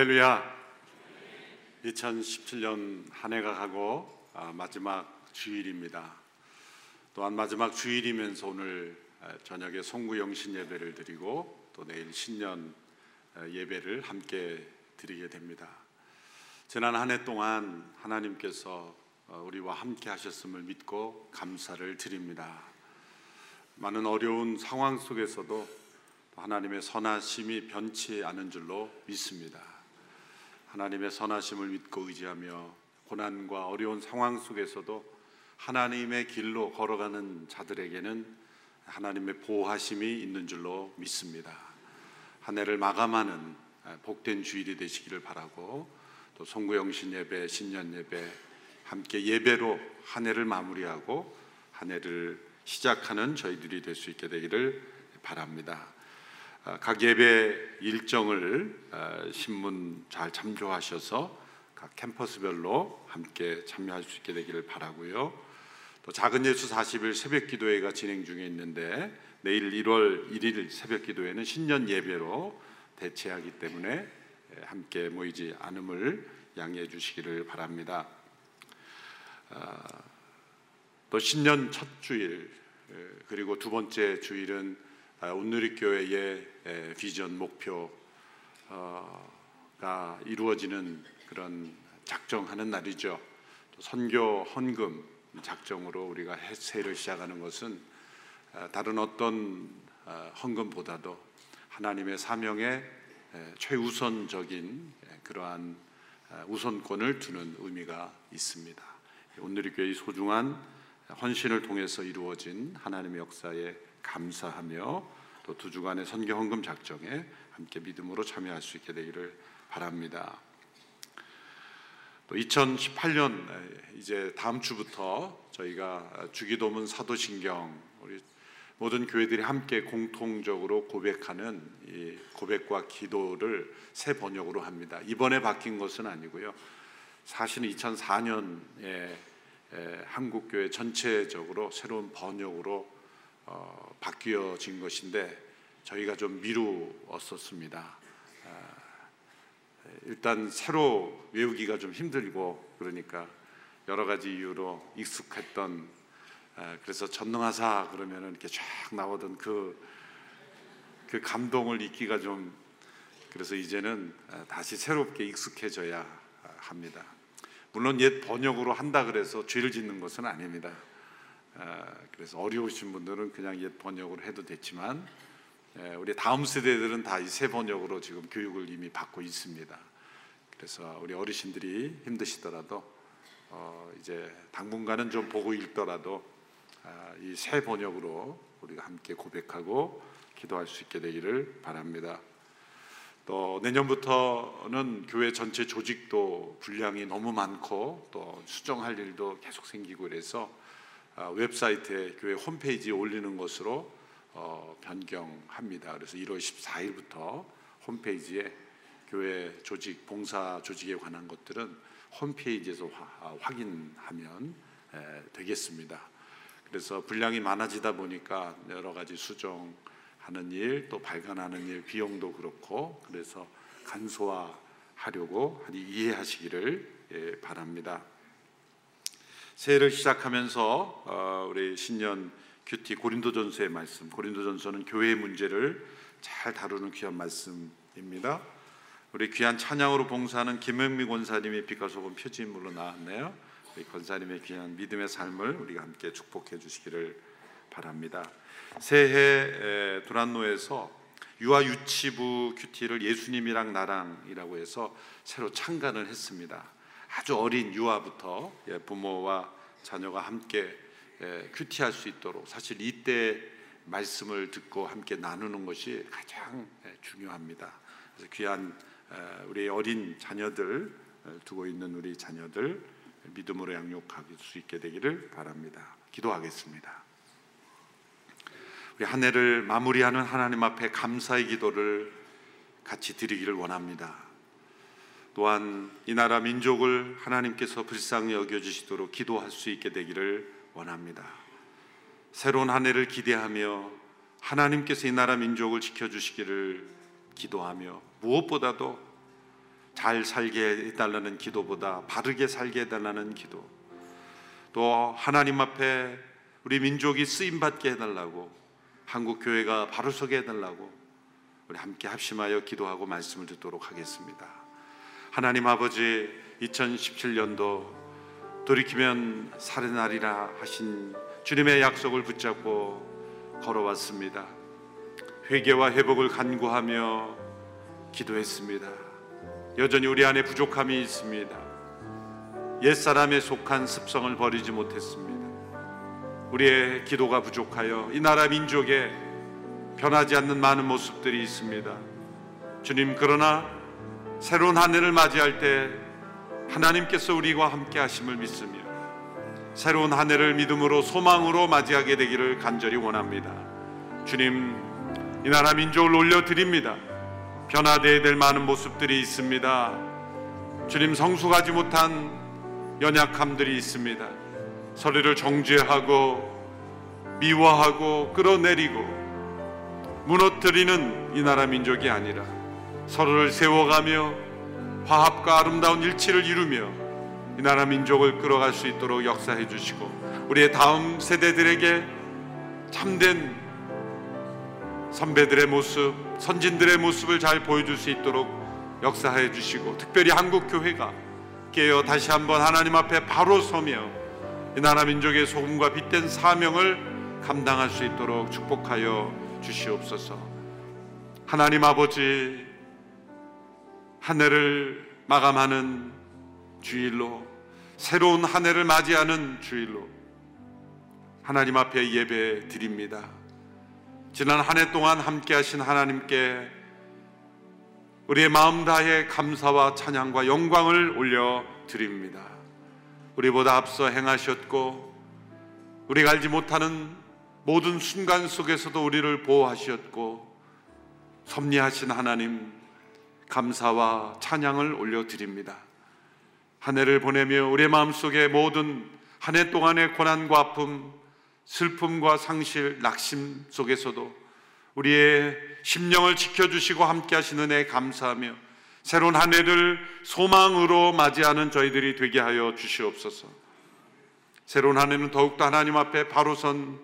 할렐루야. 2017년 한 해가 가고 아, 마지막 주일입니다. 또한 마지막 주일이면서 오늘 아, 저녁에 송구 영신 예배를 드리고 또 내일 신년 아, 예배를 함께 드리게 됩니다. 지난 한 해 동안 하나님께서 어, 우리와 함께 하셨음을 믿고 감사를 드립니다. 많은 어려운 상황 속에서도 하나님의 선하심이 변치 않은 줄로 믿습니다. 하나님의 선하심을 믿고 의지하며 고난과 어려운 상황 속에서도 하나님의 길로 걸어가는 자들에게는 하나님의 보호하심이 있는 줄로 믿습니다. 한 해를 마감하는 복된 주일이 되시기를 바라고 또 송구영신 예배, 신년 예배 함께 예배로 한 해를 마무리하고 한 해를 시작하는 저희들이 될 수 있게 되기를 바랍니다. 아, 각 예배 일정을 아, 신문 잘 참조하셔서 각 캠퍼스별로 함께 참여할 수 있게 되기를 바라고요. 또 작은 예수 40일 새벽 기도회가 진행 중에 있는데 내일 1월 1일 새벽 기도회는 신년 예배로 대체하기 때문에 함께 모이지 않음을 양해해 주시기를 바랍니다. 아, 또 신년 첫 주일 그리고 두 번째 주일은 온누리교회의 비전 목표가 이루어지는 그런 작정하는 날이죠. 선교 헌금 작정으로 우리가 해세를 시작하는 것은 다른 어떤 헌금보다도 하나님의 사명에 최우선적인 그러한 우선권을 두는 의미가 있습니다. 교회 소중한 헌신을 통해서 이루어진 하나님의 역사에 감사하며 또 두 주간의 선교 헌금 작정에 함께 믿음으로 참여할 수 있게 되기를 바랍니다. 또 2018년 이제 다음 주부터 저희가 주기도문 사도신경 우리 모든 교회들이 함께 공통적으로 고백하는 이 고백과 기도를 새 번역으로 합니다. 이번에 바뀐 것은 아니고요. 사실은 2004년에 한국 교회 전체적으로 새로운 번역으로 어, 바뀌어진 것인데 저희가 좀 미루었었습니다. 아, 일단 새로 외우기가 좀 힘들고 그러니까 여러 가지 이유로 익숙했던 아, 그래서 전능하사 그러면은 이렇게 쫙 나오던 그, 그 감동을 잊기가 좀 그래서 이제는 아, 다시 새롭게 익숙해져야 합니다. 물론 옛 번역으로 한다 그래서 죄를 짓는 것은 아닙니다. 아, 그래서 어려우신 분들은 그냥 옛 번역으로 해도 됐지만 예, 우리 다음 세대들은 다 이 새 번역으로 지금 교육을 이미 받고 있습니다. 그래서 우리 어르신들이 힘드시더라도 어 이제 당분간은 좀 보고 읽더라도 아, 이새 번역으로 우리가 함께 고백하고 기도할 수 있게 되기를 바랍니다. 또 내년부터는 교회 전체 조직도 분량이 너무 많고 또 수정할 일도 계속 생기고 그래서 아, 웹사이트에 교회 홈페이지에 올리는 것으로 어, 변경합니다. 그래서 1월 14일부터 홈페이지에 교회 조직 봉사 조직에 관한 것들은 홈페이지에서 화, 아, 확인하면 에, 되겠습니다. 그래서 분량이 많아지다 보니까 여러 가지 수정하는 일, 또 발간하는 일 비용도 그렇고 그래서 간소화하려고 이해하시기를 예, 바랍니다. 새해를 시작하면서 어, 우리 신년 큐티 고린도전서의 말씀, 고린도전서는 교회의 문제를 잘 다루는 귀한 말씀입니다. 우리 귀한 찬양으로 봉사하는 김영미 권사님이 빛과 소금 표지인물로 나왔네요. 우리 권사님의 귀한 믿음의 삶을 우리가 함께 축복해 주시기를 바랍니다. 새해 두란노에서 유아 유치부 큐티를 예수님이랑 나랑이라고 해서 새로 창간을 했습니다. 아주 어린 유아부터 예, 부모와 자녀가 함께 예, 큐티할 수 있도록 사실 이때 말씀을 듣고 함께 나누는 것이 가장 예, 중요합니다. 그래서 귀한 우리 어린 자녀들 두고 있는 우리 자녀들 믿음으로 양육할 수 있게 되기를 바랍니다. 기도하겠습니다. 우리 한 해를 마무리하는 하나님 앞에 감사의 기도를 같이 드리기를 원합니다. 또한 이 나라 민족을 하나님께서 불쌍히 여겨주시도록 기도할 수 있게 되기를 원합니다. 새로운 한 해를 기대하며 하나님께서 이 나라 민족을 지켜주시기를 기도하며 무엇보다도 잘 살게 해달라는 기도보다 바르게 살게 해달라는 기도 또 하나님 앞에 우리 민족이 쓰임 받게 해달라고 한국 교회가 바로 서게 해달라고 우리 함께 합심하여 기도하고 말씀을 듣도록 하겠습니다. 하나님 아버지 2017년도 돌이키면 살인하리라 하신 주님의 약속을 붙잡고 걸어왔습니다. 회개와 회복을 간구하며 기도했습니다. 여전히 우리 안에 부족함이 있습니다. 옛사람에 속한 습성을 버리지 못했습니다. 우리의 기도가 부족하여 이 나라 민족에 변하지 않는 많은 모습들이 있습니다. 주님, 그러나 새로운 한 해를 맞이할 때 하나님께서 우리와 함께 하심을 믿으며 새로운 한 해를 믿음으로 소망으로 맞이하게 되기를 간절히 원합니다. 주님, 이 나라 민족을 올려드립니다. 변화되어야 될 많은 모습들이 있습니다. 주님, 성숙하지 못한 연약함들이 있습니다. 서로를 정죄하고 미워하고 끌어내리고 무너뜨리는 이 나라 민족이 아니라 서로를 세워가며 화합과 아름다운 일치를 이루며 이 나라 민족을 끌어갈 수 있도록 역사해 주시고 우리의 다음 세대들에게 참된 선배들의 모습, 선진들의 모습을 잘 보여줄 수 있도록 역사해 주시고 특별히 한국 교회가 깨어 다시 한번 하나님 앞에 바로 서며 이 나라 민족의 소금과 빛된 사명을 감당할 수 있도록 축복하여 주시옵소서. 하나님 아버지 한 해를 마감하는 주일로 새로운 한 해를 맞이하는 주일로 하나님 앞에 예배 드립니다. 지난 한 해 동안 함께 하신 하나님께 우리의 마음 다해 감사와 찬양과 영광을 올려 드립니다. 우리보다 앞서 행하셨고 우리가 알지 못하는 모든 순간 속에서도 우리를 보호하셨고 섭리하신 하나님 감사와 찬양을 올려 드립니다. 한 해를 보내며 우리의 마음속에 모든 한 해 동안의 고난과 아픔, 슬픔과 상실, 낙심 속에서도 우리의 심령을 지켜주시고 함께 하시는 애 감사하며 새로운 한 해를 소망으로 맞이하는 저희들이 되게 하여 주시옵소서. 새로운 한 해는 더욱더 하나님 앞에 바로 선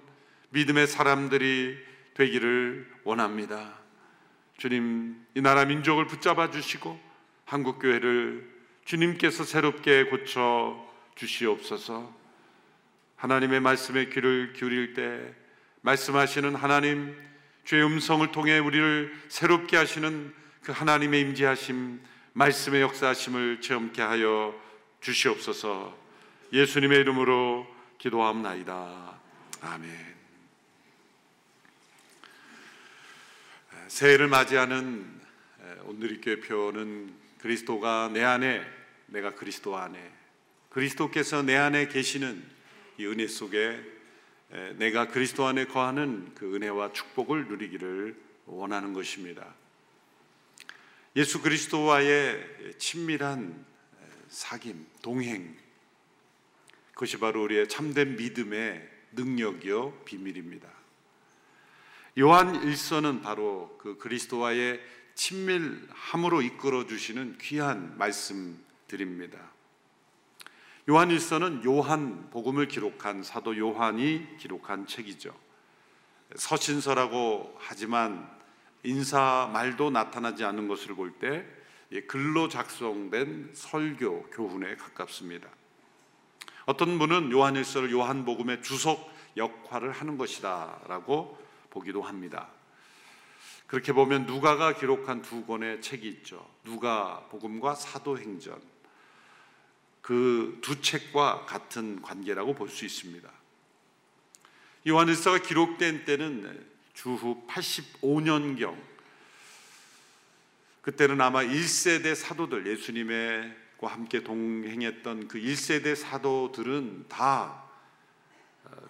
믿음의 사람들이 되기를 원합니다. 주님, 이 나라 민족을 붙잡아 주시고 한국 교회를 주님께서 새롭게 고쳐 주시옵소서. 하나님의 말씀에 귀를 기울일 때 말씀하시는 하나님 주의 음성을 통해 우리를 새롭게 하시는 그 하나님의 임재하심 말씀의 역사하심을 체험케 하여 주시옵소서. 예수님의 이름으로 기도함나이다. 아멘. 새해를 맞이하는 오늘의 교회표는 그리스도가 내 안에 내가 그리스도 안에 그리스도께서 내 안에 계시는 이 은혜 속에 내가 그리스도 안에 거하는 그 은혜와 축복을 누리기를 원하는 것입니다. 예수 그리스도와의 친밀한 사귐, 동행 그것이 바로 우리의 참된 믿음의 능력이요 비밀입니다. 요한 일서는 바로 그 그리스도와의 친밀함으로 이끌어 주시는 귀한 말씀드립니다. 요한 일서는 요한 복음을 기록한 사도 요한이 기록한 책이죠. 서신서라고 하지만 인사 말도 나타나지 않는 것을 볼 때 글로 작성된 설교 교훈에 가깝습니다. 어떤 분은 요한일서를 요한복음의 주석 역할을 하는 것이다라고 보기도 합니다. 그렇게 보면 누가가 기록한 두 권의 책이 있죠. 누가 복음과 사도행전. 그 두 책과 같은 관계라고 볼 수 있습니다. 요한일서가 기록된 때는 주후 85년경. 그때는 아마 1세대 사도들 예수님과 함께 동행했던 그 1세대 사도들은 다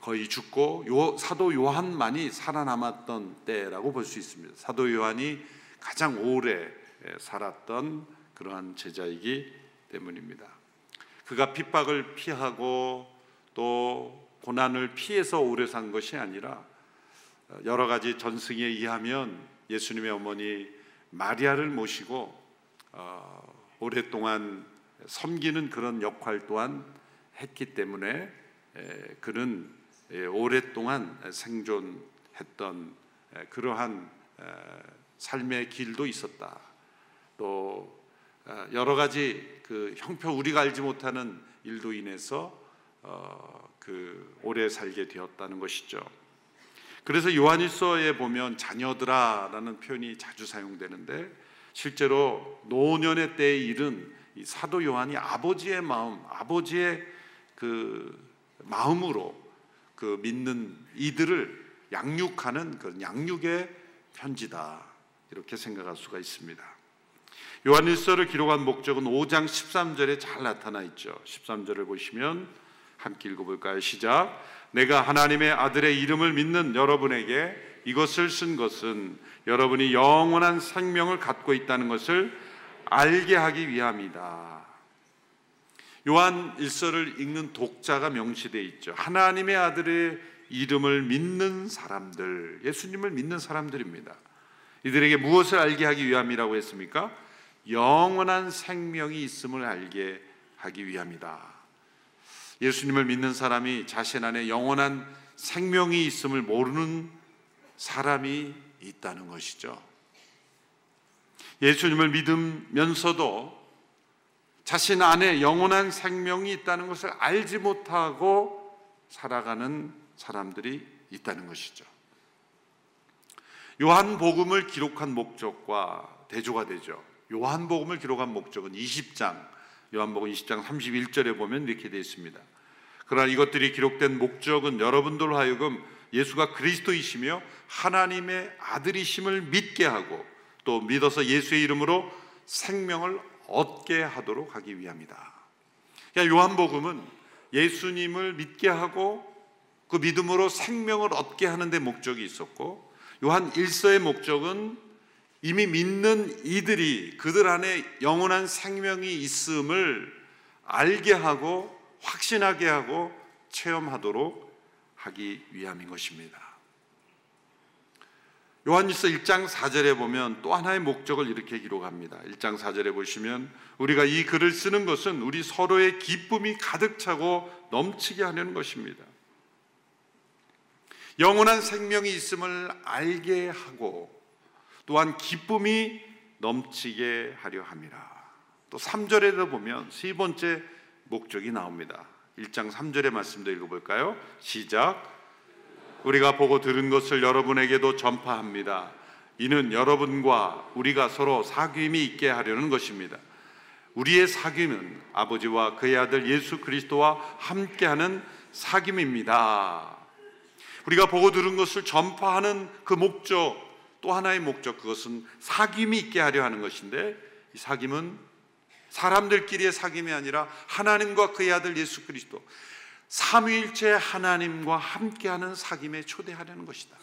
거의 죽고 요, 사도 요한만이 살아남았던 때라고 볼 수 있습니다. 사도 요한이 가장 오래 살았던 그러한 제자이기 때문입니다. 그가 핍박을 피하고 또 고난을 피해서 오래 산 것이 아니라 여러 가지 전승에 의하면 예수님의 어머니 마리아를 모시고 어, 오랫동안 섬기는 그런 역할 또한 했기 때문에 그는 오랫동안 생존했던 그러한 삶의 길도 있었다. 또 어, 여러 가지 그 형편 우리가 알지 못하는 일도 인해서 어, 그 오래 살게 되었다는 것이죠. 그래서 요한일서에 보면 자녀들아라는 표현이 자주 사용되는데 실제로 노년의 때에 이른 사도 요한이 아버지의 마음, 아버지의 그 마음으로 그 믿는 이들을 양육하는 그런 양육의 편지다 이렇게 생각할 수가 있습니다. 요한일서를 기록한 목적은 5장 13절에 잘 나타나 있죠. 13절을 보시면 함께 읽어볼까요? 시작. 내가 하나님의 아들의 이름을 믿는 여러분에게 이것을 쓴 것은 여러분이 영원한 생명을 갖고 있다는 것을 알게 하기 위함이다. 요한 일서를 읽는 독자가 명시되어 있죠. 하나님의 아들의 이름을 믿는 사람들, 예수님을 믿는 사람들입니다. 이들에게 무엇을 알게 하기 위함이라고 했습니까? 영원한 생명이 있음을 알게 하기 위함이다. 예수님을 믿는 사람이 자신 안에 영원한 생명이 있음을 모르는 사람이 있다는 것이죠. 예수님을 믿으면서도 자신 안에 영원한 생명이 있다는 것을 알지 못하고 살아가는 사람들이 있다는 것이죠. 요한복음을 기록한 목적과 대조가 되죠. 요한복음을 기록한 목적은 20장, 요한복음 20장 31절에 보면 이렇게 되어 있습니다. 그러나 이것들이 기록된 목적은 여러분들로 하여금 예수가 그리스도이시며 하나님의 아들이심을 믿게 하고 또 믿어서 예수의 이름으로 생명을 얻게 하도록 하기 위함이다. 그러니까 요한복음은 예수님을 믿게 하고 그 믿음으로 생명을 얻게 하는 데 목적이 있었고 요한 1서의 목적은 이미 믿는 이들이 그들 안에 영원한 생명이 있음을 알게 하고 확신하게 하고 체험하도록 하기 위함인 것입니다. 요한일서 1장 4절에 보면 또 하나의 목적을 이렇게 기록합니다. 1장 4절에 보시면 우리가 이 글을 쓰는 것은 우리 서로의 기쁨이 가득 차고 넘치게 하려는 것입니다. 영원한 생명이 있음을 알게 하고 또한 기쁨이 넘치게 하려 함이라. 또 3절에도 보면 세 번째 목적이 나옵니다. 1장 3절의 말씀도 읽어볼까요? 시작. 우리가 보고 들은 것을 여러분에게도 전파합니다. 이는 여러분과 우리가 서로 사귐이 있게 하려는 것입니다. 우리의 사귐은 아버지와 그의 아들 예수 그리스도와 함께하는 사귐입니다. 우리가 보고 들은 것을 전파하는 그 목적 또 하나의 목적 그것은 사귐이 있게 하려 하는 것인데 이 사귐은 사람들끼리의 사귐이 아니라 하나님과 그의 아들 예수 그리스도 삼위일체 하나님과 함께하는 사귐에 초대하려는 것이다.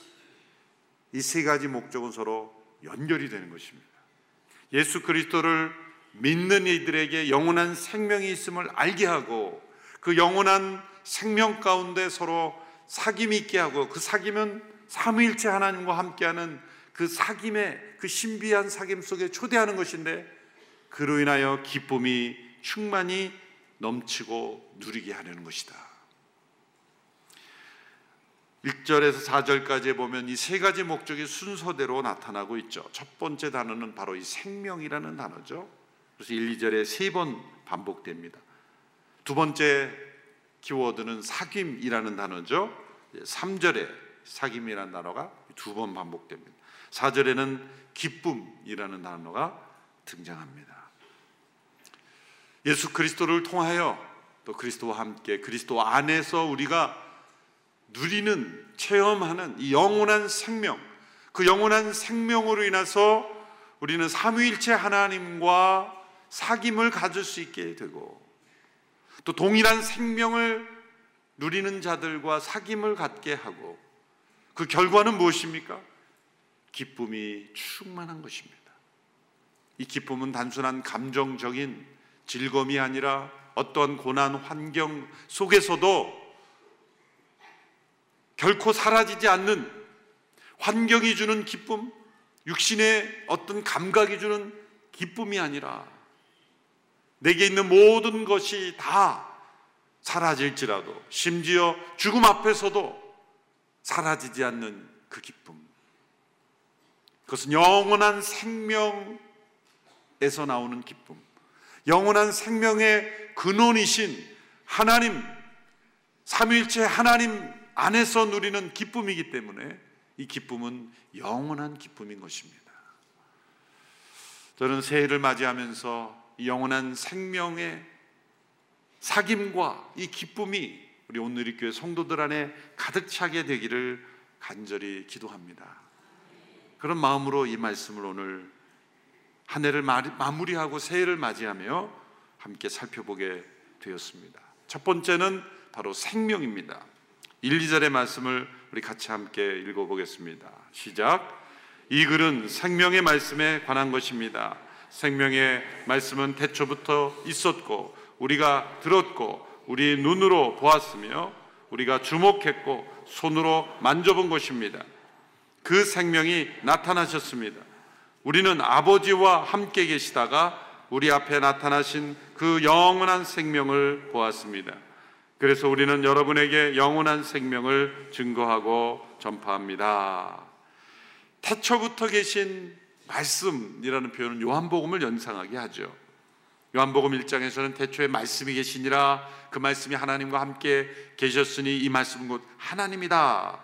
이 세 가지 목적은 서로 연결이 되는 것입니다. 예수 그리스도를 믿는 이들에게 영원한 생명이 있음을 알게 하고 그 영원한 생명 가운데 서로 사귐이 있게 하고 그 사귐은 삼위일체 하나님과 함께하는 그 사귐의 그 신비한 사귐 속에 초대하는 것인데 그로 인하여 기쁨이 충만히 넘치고 누리게 하려는 것이다. 1절에서 4절까지 보면 이 세 가지 목적이 순서대로 나타나고 있죠. 첫 번째 단어는 바로 이 생명이라는 단어죠. 그래서 1, 2절에 세 번 반복됩니다. 두 번째 키워드는 사귐이라는 단어죠. 3절에 사귐이라는 단어가 두 번 반복됩니다. 4절에는 기쁨이라는 단어가 등장합니다. 예수 그리스도를 통하여 또 그리스도와 함께 그리스도 안에서 우리가 누리는 체험하는 이 영원한 생명 그 영원한 생명으로 인해서 우리는 삼위일체 하나님과 사귐을 가질 수 있게 되고 또 동일한 생명을 누리는 자들과 사귐을 갖게 하고 그 결과는 무엇입니까? 기쁨이 충만한 것입니다. 이 기쁨은 단순한 감정적인 즐거움이 아니라 어떤 고난 환경 속에서도 결코 사라지지 않는 환경이 주는 기쁨, 육신의 어떤 감각이 주는 기쁨이 아니라 내게 있는 모든 것이 다 사라질지라도 심지어 죽음 앞에서도 사라지지 않는 그 기쁨. 그것은 영원한 생명에서 나오는 기쁨. 영원한 생명의 근원이신 하나님, 삼위일체 하나님 안에서 누리는 기쁨이기 때문에 이 기쁨은 영원한 기쁨인 것입니다. 저는 새해를 맞이하면서 영원한 생명의 사김과 이 기쁨이 우리 오늘의 교회 성도들 안에 가득 차게 되기를 간절히 기도합니다. 그런 마음으로 이 말씀을 오늘 한 해를 마무리하고 새해를 맞이하며 함께 살펴보게 되었습니다. 첫 번째는 바로 생명입니다. 1, 2절의 말씀을 우리 같이 함께 읽어보겠습니다. 시작. 이 글은 생명의 말씀에 관한 것입니다. 생명의 말씀은 태초부터 있었고 우리가 들었고 우리 눈으로 보았으며 우리가 주목했고 손으로 만져본 것입니다. 그 생명이 나타나셨습니다. 우리는 아버지와 함께 계시다가 우리 앞에 나타나신 그 영원한 생명을 보았습니다. 그래서 우리는 여러분에게 영원한 생명을 증거하고 전파합니다. 태초부터 계신 말씀이라는 표현은 요한복음을 연상하게 하죠. 요한복음 1장에서는 태초에 말씀이 계시니라 그 말씀이 하나님과 함께 계셨으니 이 말씀은 곧 하나님이다.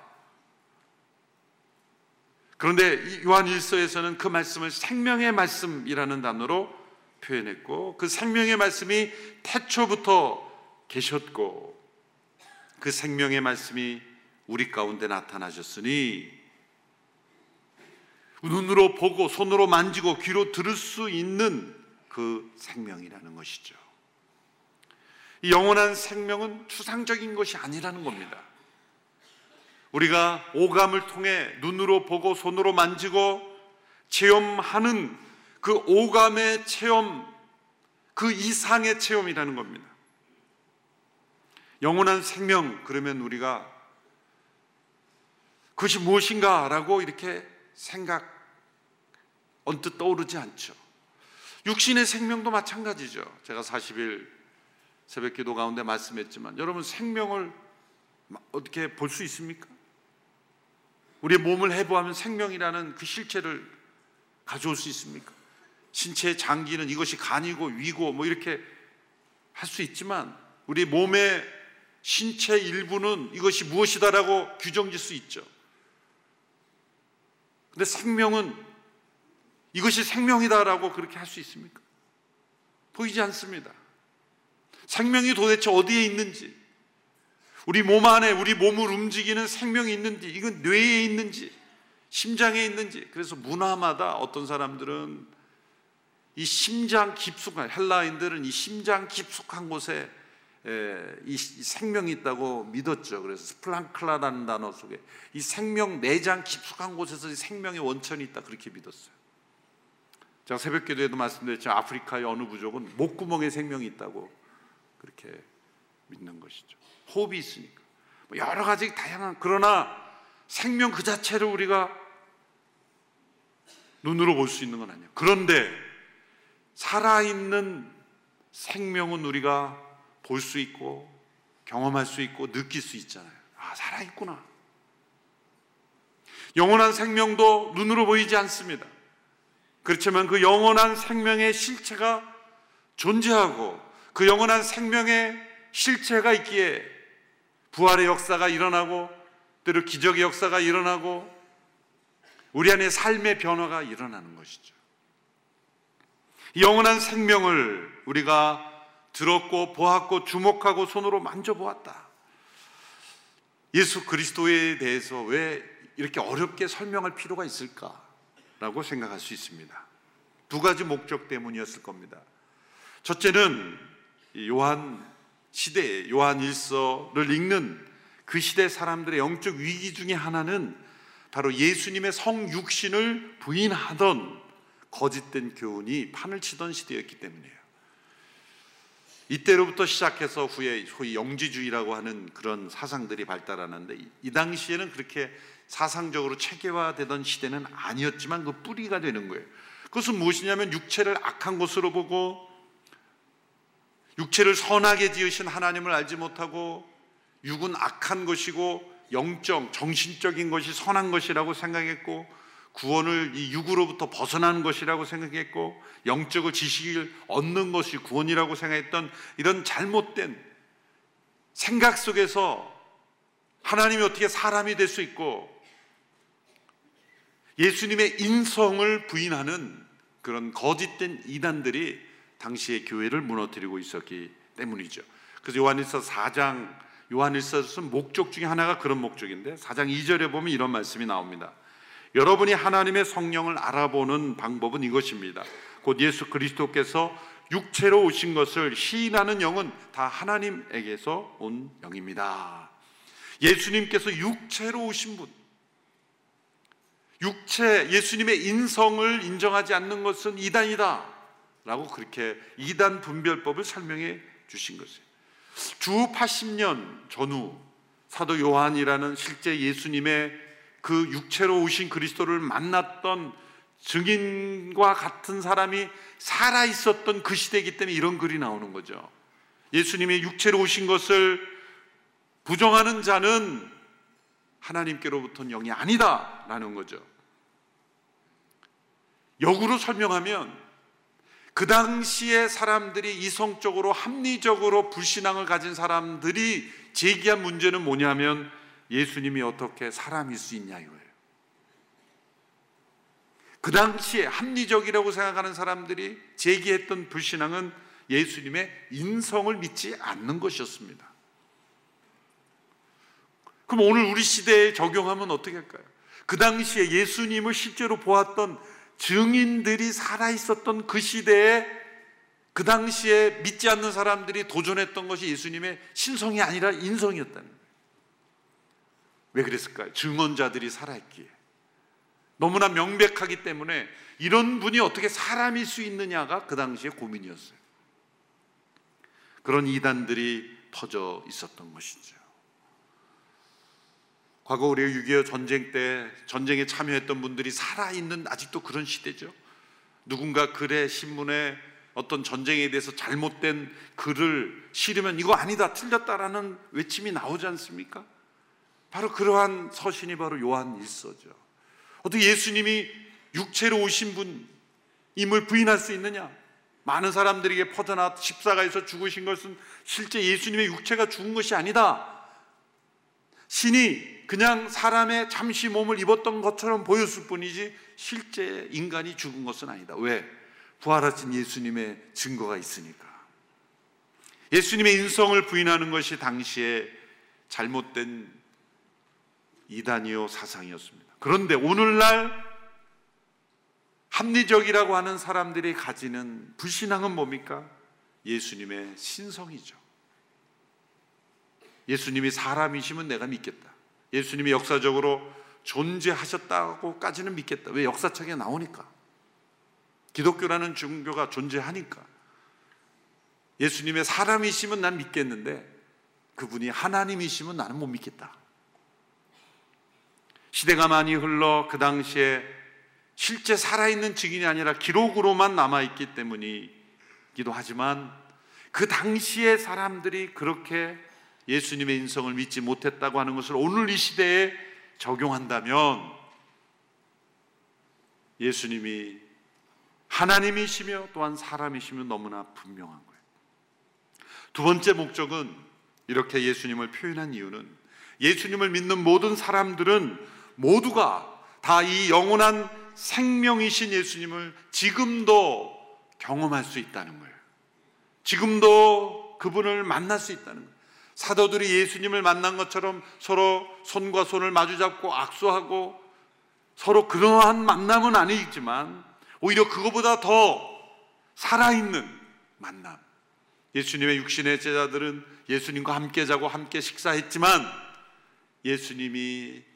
그런데 요한 1서에서는 그 말씀을 생명의 말씀이라는 단어로 표현했고 그 생명의 말씀이 태초부터 계셨고 그 생명의 말씀이 우리 가운데 나타나셨으니 눈으로 보고 손으로 만지고 귀로 들을 수 있는 그 생명이라는 것이죠. 이 영원한 생명은 추상적인 것이 아니라는 겁니다. 우리가 오감을 통해 눈으로 보고 손으로 만지고 체험하는 그 오감의 체험, 그 이상의 체험이라는 겁니다. 영원한 생명, 그러면 우리가 그것이 무엇인가라고 이렇게 생각, 언뜻 떠오르지 않죠. 육신의 생명도 마찬가지죠. 제가 40일 새벽 기도 가운데 말씀했지만 여러분 생명을 어떻게 볼 수 있습니까? 우리의 몸을 해부하면 생명이라는 그 실체를 가져올 수 있습니까? 신체의 장기는 이것이 간이고 위고 뭐 이렇게 할 수 있지만 우리 몸의 신체 일부는 이것이 무엇이다라고 규정질 수 있죠. 근데 생명은 이것이 생명이다라고 그렇게 할 수 있습니까? 보이지 않습니다. 생명이 도대체 어디에 있는지, 우리 몸 안에 우리 몸을 움직이는 생명이 있는지, 이건 뇌에 있는지, 심장에 있는지, 그래서 문화마다 어떤 사람들은 이 심장 깊숙한, 헬라인들은 이 심장 깊숙한 곳에 이 생명이 있다고 믿었죠. 그래서 스플랑클라라는 단어 속에 이 생명 내장 깊숙한 곳에서 생명의 원천이 있다 그렇게 믿었어요. 제가 새벽 기도에도 말씀드렸지만 아프리카의 어느 부족은 목구멍에 생명이 있다고 그렇게 믿는 것이죠. 호흡이 있으니까. 뭐 여러 가지 다양한 그러나 생명 그 자체를 우리가 눈으로 볼 수 있는 건 아니에요. 그런데 살아있는 생명은 우리가 볼 수 있고 경험할 수 있고 느낄 수 있잖아요. 아, 살아있구나. 영원한 생명도 눈으로 보이지 않습니다. 그렇지만 그 영원한 생명의 실체가 존재하고 그 영원한 생명의 실체가 있기에 부활의 역사가 일어나고 때로 기적의 역사가 일어나고 우리 안에 삶의 변화가 일어나는 것이죠. 영원한 생명을 우리가 들었고 보았고 주목하고 손으로 만져보았다. 예수 그리스도에 대해서 왜 이렇게 어렵게 설명할 필요가 있을까? 라고 생각할 수 있습니다. 두 가지 목적 때문이었을 겁니다. 첫째는 요한 시대, 요한 일서를 읽는 그 시대 사람들의 영적 위기 중에 하나는 바로 예수님의 성육신을 부인하던 거짓된 교훈이 판을 치던 시대였기 때문이에요. 이때로부터 시작해서 후에 소위 영지주의라고 하는 그런 사상들이 발달하는데 이 당시에는 그렇게 사상적으로 체계화되던 시대는 아니었지만 그 뿌리가 되는 거예요. 그것은 무엇이냐면 육체를 악한 것으로 보고 육체를 선하게 지으신 하나님을 알지 못하고 육은 악한 것이고 영적, 정신적인 것이 선한 것이라고 생각했고 구원을 이 육으로부터 벗어나는 것이라고 생각했고 영적을 지식을 얻는 것이 구원이라고 생각했던 이런 잘못된 생각 속에서 하나님이 어떻게 사람이 될 수 있고 예수님의 인성을 부인하는 그런 거짓된 이단들이 당시의 교회를 무너뜨리고 있었기 때문이죠. 그래서 요한일서 4장 요한일서에서 목적 중에 하나가 그런 목적인데 4장 2절에 보면 이런 말씀이 나옵니다. 여러분이 하나님의 성령을 알아보는 방법은 이것입니다. 곧 예수 그리스도께서 육체로 오신 것을 시인하는 영은 다 하나님에게서 온 영입니다. 예수님께서 육체로 오신 분, 육체, 예수님의 인성을 인정하지 않는 것은 이단이다. 라고 그렇게 이단 분별법을 설명해 주신 것이에요. 주 80년 전후 사도 요한이라는 실제 예수님의 그 육체로 오신 그리스도를 만났던 증인과 같은 사람이 살아 있었던 그 시대이기 때문에 이런 글이 나오는 거죠. 예수님이 육체로 오신 것을 부정하는 자는 하나님께로부터는 영이 아니다라는 거죠. 역으로 설명하면 그 당시에 사람들이 이성적으로 합리적으로 불신앙을 가진 사람들이 제기한 문제는 뭐냐면 예수님이 어떻게 사람일 수 있냐 이거예요. 그 당시에 합리적이라고 생각하는 사람들이 제기했던 불신앙은 예수님의 인성을 믿지 않는 것이었습니다. 그럼 오늘 우리 시대에 적용하면 어떻게 할까요? 그 당시에 예수님을 실제로 보았던 증인들이 살아 있었던 그 시대에 그 당시에 믿지 않는 사람들이 도전했던 것이 예수님의 신성이 아니라 인성이었다는. 왜 그랬을까요? 증언자들이 살아있기에. 너무나 명백하기 때문에 이런 분이 어떻게 사람일 수 있느냐가 그 당시에 고민이었어요. 그런 이단들이 퍼져 있었던 것이죠. 과거 우리 6.25 전쟁 때 전쟁에 참여했던 분들이 살아있는 아직도 그런 시대죠. 누군가 글에 신문에 어떤 전쟁에 대해서 잘못된 글을 실으면 이거 아니다 틀렸다라는 외침이 나오지 않습니까? 바로 그러한 서신이 바로 요한 일서죠. 어떻게 예수님이 육체로 오신 분임을 부인할 수 있느냐? 많은 사람들에게 퍼져나 십사가에서 죽으신 것은 실제 예수님의 육체가 죽은 것이 아니다. 신이 그냥 사람의 잠시 몸을 입었던 것처럼 보였을 뿐이지 실제 인간이 죽은 것은 아니다. 왜? 부활하신 예수님의 증거가 있으니까. 예수님의 인성을 부인하는 것이 당시에 잘못된 이단이요 사상이었습니다. 그런데 오늘날 합리적이라고 하는 사람들이 가지는 불신앙은 뭡니까? 예수님의 신성이죠. 예수님이 사람이시면 내가 믿겠다. 예수님이 역사적으로 존재하셨다고까지는 믿겠다. 왜 역사책에 나오니까. 기독교라는 종교가 존재하니까. 예수님의 사람이시면 난 믿겠는데 그분이 하나님이시면 나는 못 믿겠다. 시대가 많이 흘러 그 당시에 실제 살아있는 증인이 아니라 기록으로만 남아있기 때문이기도 하지만 그 당시에 사람들이 그렇게 예수님의 인성을 믿지 못했다고 하는 것을 오늘 이 시대에 적용한다면 예수님이 하나님이시며 또한 사람이시며 너무나 분명한 거예요. 두 번째 목적은 이렇게 예수님을 표현한 이유는 예수님을 믿는 모든 사람들은 모두가 다 이 영원한 생명이신 예수님을 지금도 경험할 수 있다는 거예요. 지금도 그분을 만날 수 있다는 거예요. 사도들이 예수님을 만난 것처럼 서로 손과 손을 마주잡고 악수하고 서로 그러한 만남은 아니지만 오히려 그거보다 더 살아있는 만남. 예수님의 육신의 제자들은 예수님과 함께 자고 함께 식사했지만 예수님이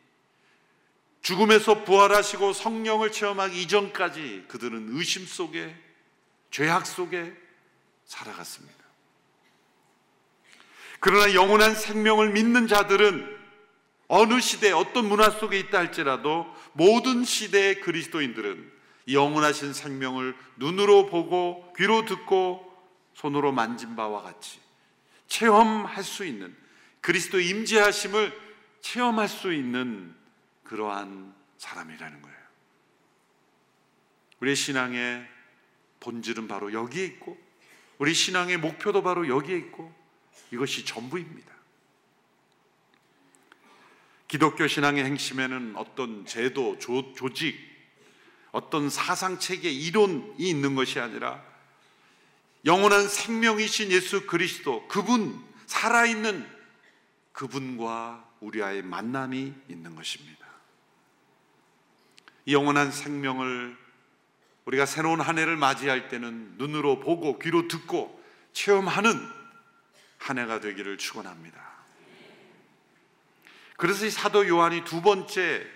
죽음에서 부활하시고 성령을 체험하기 이전까지 그들은 의심 속에 죄악 속에 살아갔습니다. 그러나 영원한 생명을 믿는 자들은 어느 시대 어떤 문화 속에 있다 할지라도 모든 시대의 그리스도인들은 영원하신 생명을 눈으로 보고 귀로 듣고 손으로 만진 바와 같이 체험할 수 있는 그리스도 임재하심을 체험할 수 있는 그러한 사람이라는 거예요. 우리의 신앙의 본질은 바로 여기에 있고 우리 신앙의 목표도 바로 여기에 있고 이것이 전부입니다. 기독교 신앙의 행심에는 어떤 제도, 조, 조직, 어떤 사상 체계, 이론이 있는 것이 아니라 영원한 생명이신 예수 그리스도, 그분, 살아있는 그분과 우리와의 만남이 있는 것입니다. 이 영원한 생명을 우리가 새로운 한 해를 맞이할 때는 눈으로 보고 귀로 듣고 체험하는 한 해가 되기를 축원합니다. 그래서 이 사도 요한이 두 번째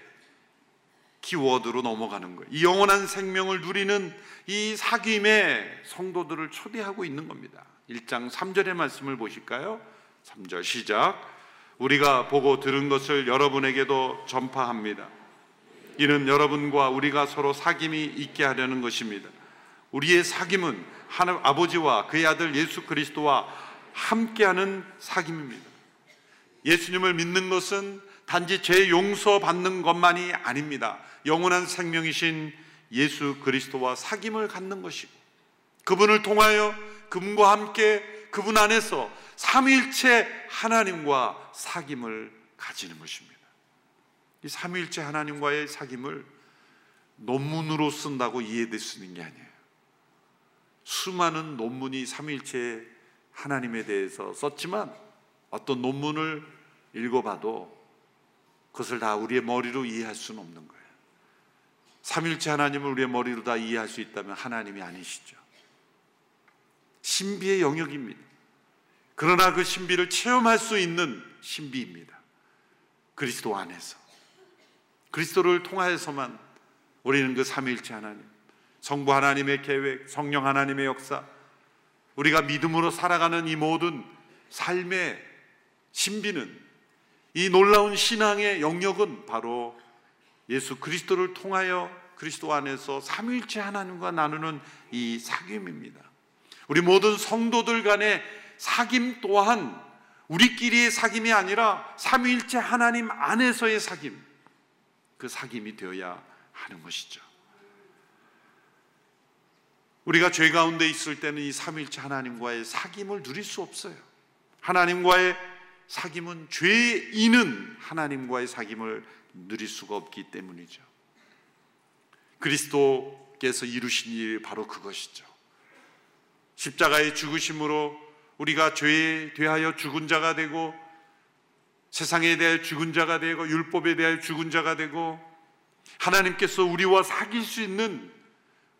키워드로 넘어가는 거예요. 이 영원한 생명을 누리는 이 사귐의 성도들을 초대하고 있는 겁니다. 1장 3절의 말씀을 보실까요? 3절 시작. 우리가 보고 들은 것을 여러분에게도 전파합니다. 이는 여러분과 우리가 서로 사귐이 있게 하려는 것입니다. 우리의 사귐은 하나님 아버지와 그의 아들 예수 그리스도와 함께하는 사귐입니다. 예수님을 믿는 것은 단지 죄 용서 받는 것만이 아닙니다. 영원한 생명이신 예수 그리스도와 사귐을 갖는 것이고 그분을 통하여 그분과 함께 그분 안에서 삼위일체 하나님과 사귐을 가지는 것입니다. 이 삼위일체 하나님과의 사귐을 논문으로 쓴다고 이해될 수 있는 게 아니에요. 수많은 논문이 삼위일체 하나님에 대해서 썼지만 어떤 논문을 읽어봐도 그것을 다 우리의 머리로 이해할 수는 없는 거예요. 삼일째 하나님을 우리의 머리로 다 이해할 수 있다면 하나님이 아니시죠. 신비의 영역입니다. 그러나 그 신비를 체험할 수 있는 신비입니다. 그리스도 안에서. 그리스도를 통하여서만 우리는 그 삼일째 하나님, 성부 하나님의 계획, 성령 하나님의 역사, 우리가 믿음으로 살아가는 이 모든 삶의 신비는 이 놀라운 신앙의 영역은 바로 예수 그리스도를 통하여 그리스도 안에서 삼위일체 하나님과 나누는 이 사귐입니다. 우리 모든 성도들 간의 사귐 또한 우리끼리의 사귐이 아니라 삼위일체 하나님 안에서의 사귐, 그 사귐이 되어야 하는 것이죠. 우리가 죄 가운데 있을 때는 이 삼위일체 하나님과의 사귐을 누릴 수 없어요. 하나님과의 사귐은 죄인은 하나님과의 사귐을 누릴 수가 없기 때문이죠. 그리스도께서 이루신 일이 바로 그것이죠. 십자가의 죽으심으로 우리가 죄에 대하여 죽은 자가 되고 세상에 대하여 죽은 자가 되고 율법에 대하여 죽은 자가 되고 하나님께서 우리와 사귈 수 있는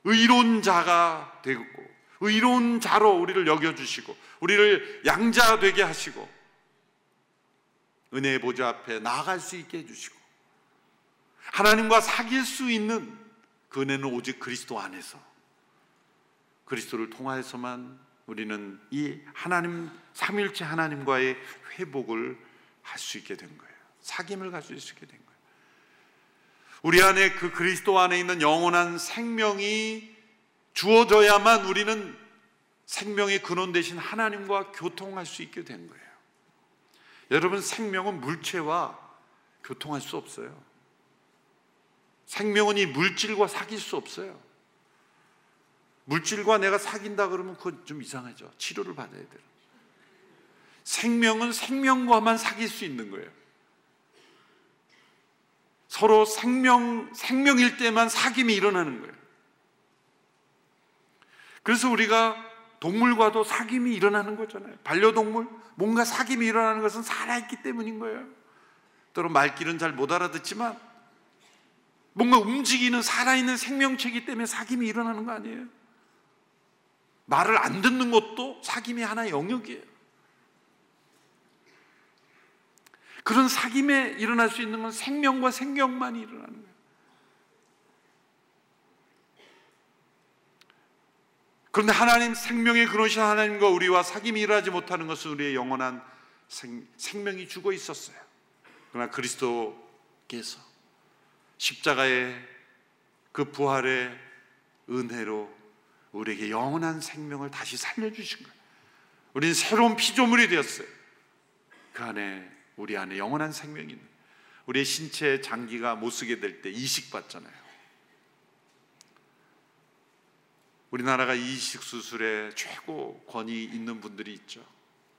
의로운 자가 되고 의로운 자로 우리를 여겨 주시고 우리를 양자 되게 하시고 은혜의 보좌 앞에 나아갈 수 있게 해주시고 하나님과 사귈 수 있는 그 은혜는 오직 그리스도 안에서 그리스도를 통하여서만 우리는 이 하나님 삼일째 하나님과의 회복을 할 수 있게 된 거예요. 사귐을 가질 수 있게 된 거예요. 우리 안에 그 그리스도 안에 있는 영원한 생명이 주어져야만 우리는 생명의 근원 대신 하나님과 교통할 수 있게 된 거예요. 여러분 생명은 물체와 교통할 수 없어요. 생명은 이 물질과 사귈 수 없어요. 물질과 내가 사귄다 그러면 그건 좀 이상하죠. 치료를 받아야 돼요. 생명은 생명과만 사귈 수 있는 거예요. 서로 생명, 생명일 때만 사귐이 일어나는 거예요. 그래서 우리가 동물과도 사귐이 일어나는 거잖아요. 반려동물, 뭔가 사귐이 일어나는 것은 살아있기 때문인 거예요. 또는 말귀는 잘 못 알아듣지만 뭔가 움직이는 살아있는 생명체이기 때문에 사귐이 일어나는 거 아니에요? 말을 안 듣는 것도 사귐이 하나의 영역이에요. 그런 사귐에 일어날 수 있는 건 생명과 생명만이 일어나는 거예요. 그런데 하나님 생명의 근원이신 하나님과 우리와 사귐이 일어나지 못하는 것은 우리의 영원한 생, 생명이 죽어 있었어요. 그러나 그리스도께서 십자가의 그 부활의 은혜로 우리에게 영원한 생명을 다시 살려주신 거예요. 우리는 새로운 피조물이 되었어요. 그 안에 우리 안에 영원한 생명이 있는 우리의 신체 장기가 못 쓰게 될 때 이식 받잖아요. 우리나라가 이식 수술에 최고 권위 있는 분들이 있죠.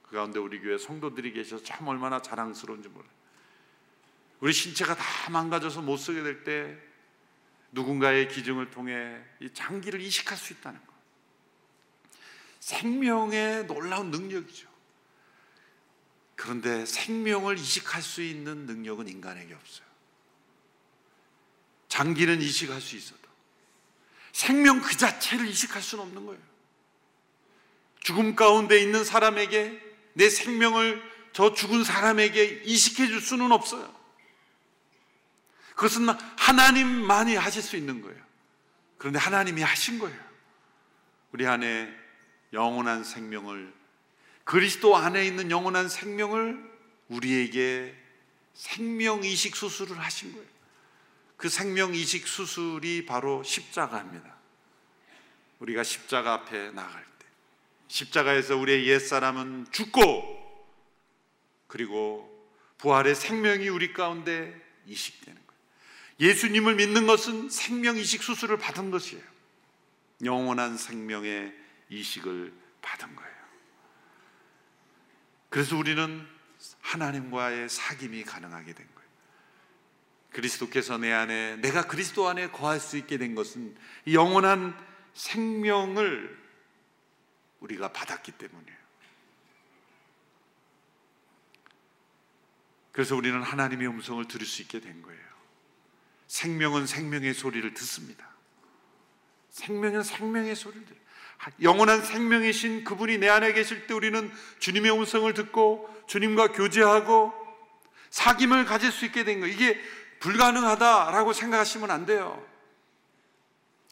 그 가운데 우리 교회 성도들이 계셔서 참 얼마나 자랑스러운지 몰라요. 우리 신체가 다 망가져서 못 쓰게 될 때 누군가의 기증을 통해 이 장기를 이식할 수 있다는 거. 생명의 놀라운 능력이죠. 그런데 생명을 이식할 수 있는 능력은 인간에게 없어요. 장기는 이식할 수 있어도 생명 그 자체를 이식할 수는 없는 거예요. 죽음 가운데 있는 사람에게 내 생명을 저 죽은 사람에게 이식해 줄 수는 없어요. 그것은 하나님만이 하실 수 있는 거예요. 그런데 하나님이 하신 거예요. 우리 안에 영원한 생명을 그리스도 안에 있는 영원한 생명을 우리에게 생명 이식 수술을 하신 거예요. 그 생명 이식 수술이 바로 십자가입니다. 우리가 십자가 앞에 나갈 때 십자가에서 우리의 옛사람은 죽고 그리고 부활의 생명이 우리 가운데 이식되는 거예요. 예수님을 믿는 것은 생명 이식 수술을 받은 것이에요. 영원한 생명의 이식을 받은 거예요. 그래서 우리는 하나님과의 사귐이 가능하게 된 거예요. 그리스도께서 내 안에 내가 그리스도 안에 거할 수 있게 된 것은 영원한 생명을 우리가 받았기 때문이에요. 그래서 우리는 하나님의 음성을 들을 수 있게 된 거예요. 생명은 생명의 소리를 듣습니다. 생명은 생명의 소리를 들어요. 영원한 생명이신 그분이 내 안에 계실 때 우리는 주님의 음성을 듣고 주님과 교제하고 사귐을 가질 수 있게 된 거예요. 이게 불가능하다라고 생각하시면 안 돼요.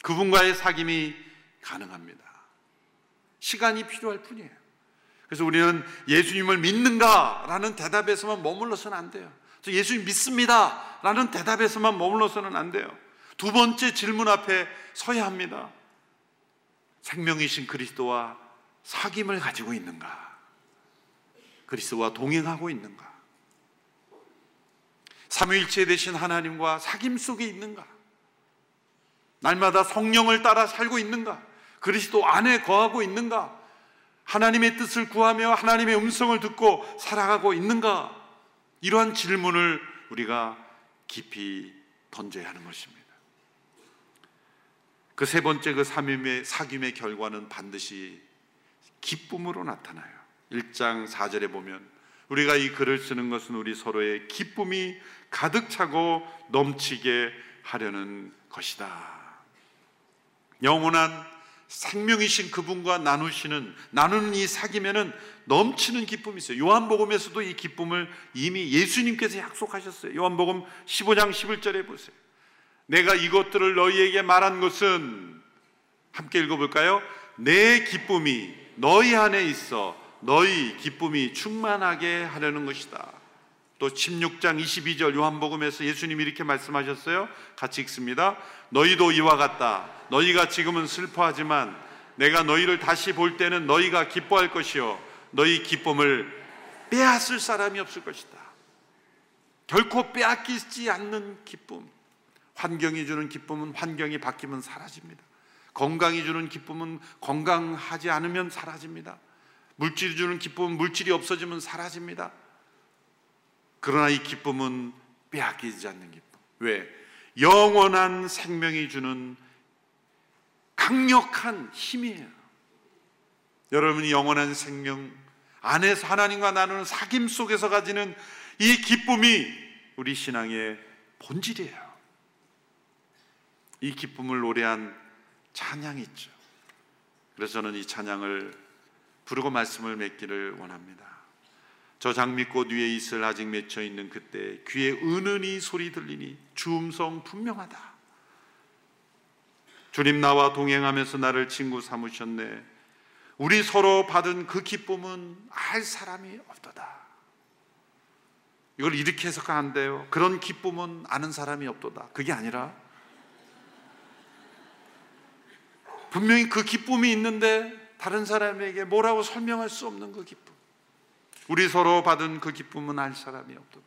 그분과의 사귐이 가능합니다. 시간이 필요할 뿐이에요. 그래서 우리는 예수님을 믿는가라는 대답에서만 머물러서는 안 돼요. 저 예수님 믿습니다라는 대답에서만 머물러서는 안 돼요. 두 번째 질문 앞에 서야 합니다. 생명이신 그리스도와 사귐을 가지고 있는가? 그리스도와 동행하고 있는가? 삼위일체 되신 하나님과 사귐 속에 있는가? 날마다 성령을 따라 살고 있는가? 그리스도 안에 거하고 있는가? 하나님의 뜻을 구하며 하나님의 음성을 듣고 살아가고 있는가? 이러한 질문을 우리가 깊이 던져야 하는 것입니다. 그 세 번째 그 삼임의 사귐의 결과는 반드시 기쁨으로 나타나요. 1장 4절에 보면 우리가 이 글을 쓰는 것은 우리 서로의 기쁨이 가득 차고 넘치게 하려는 것이다. 영원한 생명이신 그분과 나누시는 나누는 이 사귐에는 넘치는 기쁨이 있어요. 요한복음에서도 이 기쁨을 이미 예수님께서 약속하셨어요. 요한복음 15장 11절에 보세요. 내가 이것들을 너희에게 말한 것은 함께 읽어볼까요? 내 기쁨이 너희 안에 있어 너희 기쁨이 충만하게 하려는 것이다. 또 16장 22절 요한복음에서 예수님이 이렇게 말씀하셨어요. 같이 읽습니다. 너희도 이와 같다. 너희가 지금은 슬퍼하지만 내가 너희를 다시 볼 때는 너희가 기뻐할 것이요. 너희 기쁨을 빼앗을 사람이 없을 것이다. 결코 빼앗기지 않는 기쁨. 환경이 주는 기쁨은 환경이 바뀌면 사라집니다. 건강이 주는 기쁨은 건강하지 않으면 사라집니다. 물질이 주는 기쁨은 물질이 없어지면 사라집니다. 그러나 이 기쁨은 빼앗기지 않는 기쁨. 왜? 영원한 생명이 주는 강력한 힘이에요. 여러분이 영원한 생명 안에서 하나님과 나누는 사귐 속에서 가지는 이 기쁨이 우리 신앙의 본질이에요. 이 기쁨을 노래한 찬양이 있죠. 그래서 저는 이 찬양을 부르고 말씀을 맺기를 원합니다. 저 장미꽃 위에 있을 아직 맺혀 있는 그때 귀에 은은히 소리 들리니 주음성 분명하다. 주님 나와 동행하면서 나를 친구 삼으셨네. 우리 서로 받은 그 기쁨은 알 사람이 없도다. 이걸 이렇게 돼요. 그런 기쁨은 아는 사람이 없도다. 그게 아니라 분명히 그 기쁨이 있는데 다른 사람에게 뭐라고 설명할 수 없는 그 기쁨. 우리 서로 받은 그 기쁨은 알 사람이 없도다.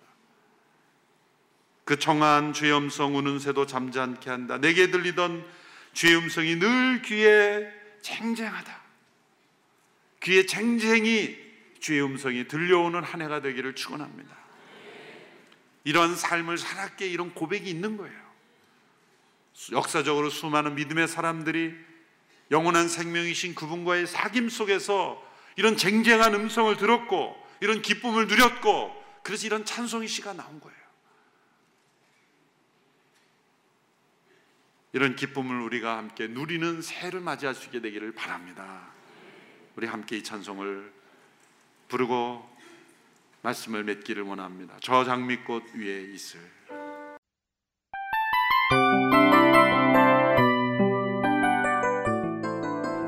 그 청한 주의 음성 우는 새도 잠잠케 한다. 내게 들리던 주의 음성이 늘 귀에 쟁쟁하다. 귀에 쟁쟁이 주의 음성이 들려오는 한 해가 되기를 축원합니다. 이런 삶을 살았기에 이런 고백이 있는 거예요. 역사적으로 수많은 믿음의 사람들이 영원한 생명이신 그분과의 사귐 속에서 이런 쟁쟁한 음성을 들었고 이런 기쁨을 누렸고 그래서 이런 찬송의 시가 나온 거예요. 이런 기쁨을 우리가 함께 누리는 새해를 맞이할 수 있게 되기를 바랍니다. 우리 함께 이 찬송을 부르고 말씀을 맺기를 원합니다. 저 장미꽃 위에 있을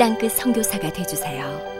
땅끝 선교사가 되주세요.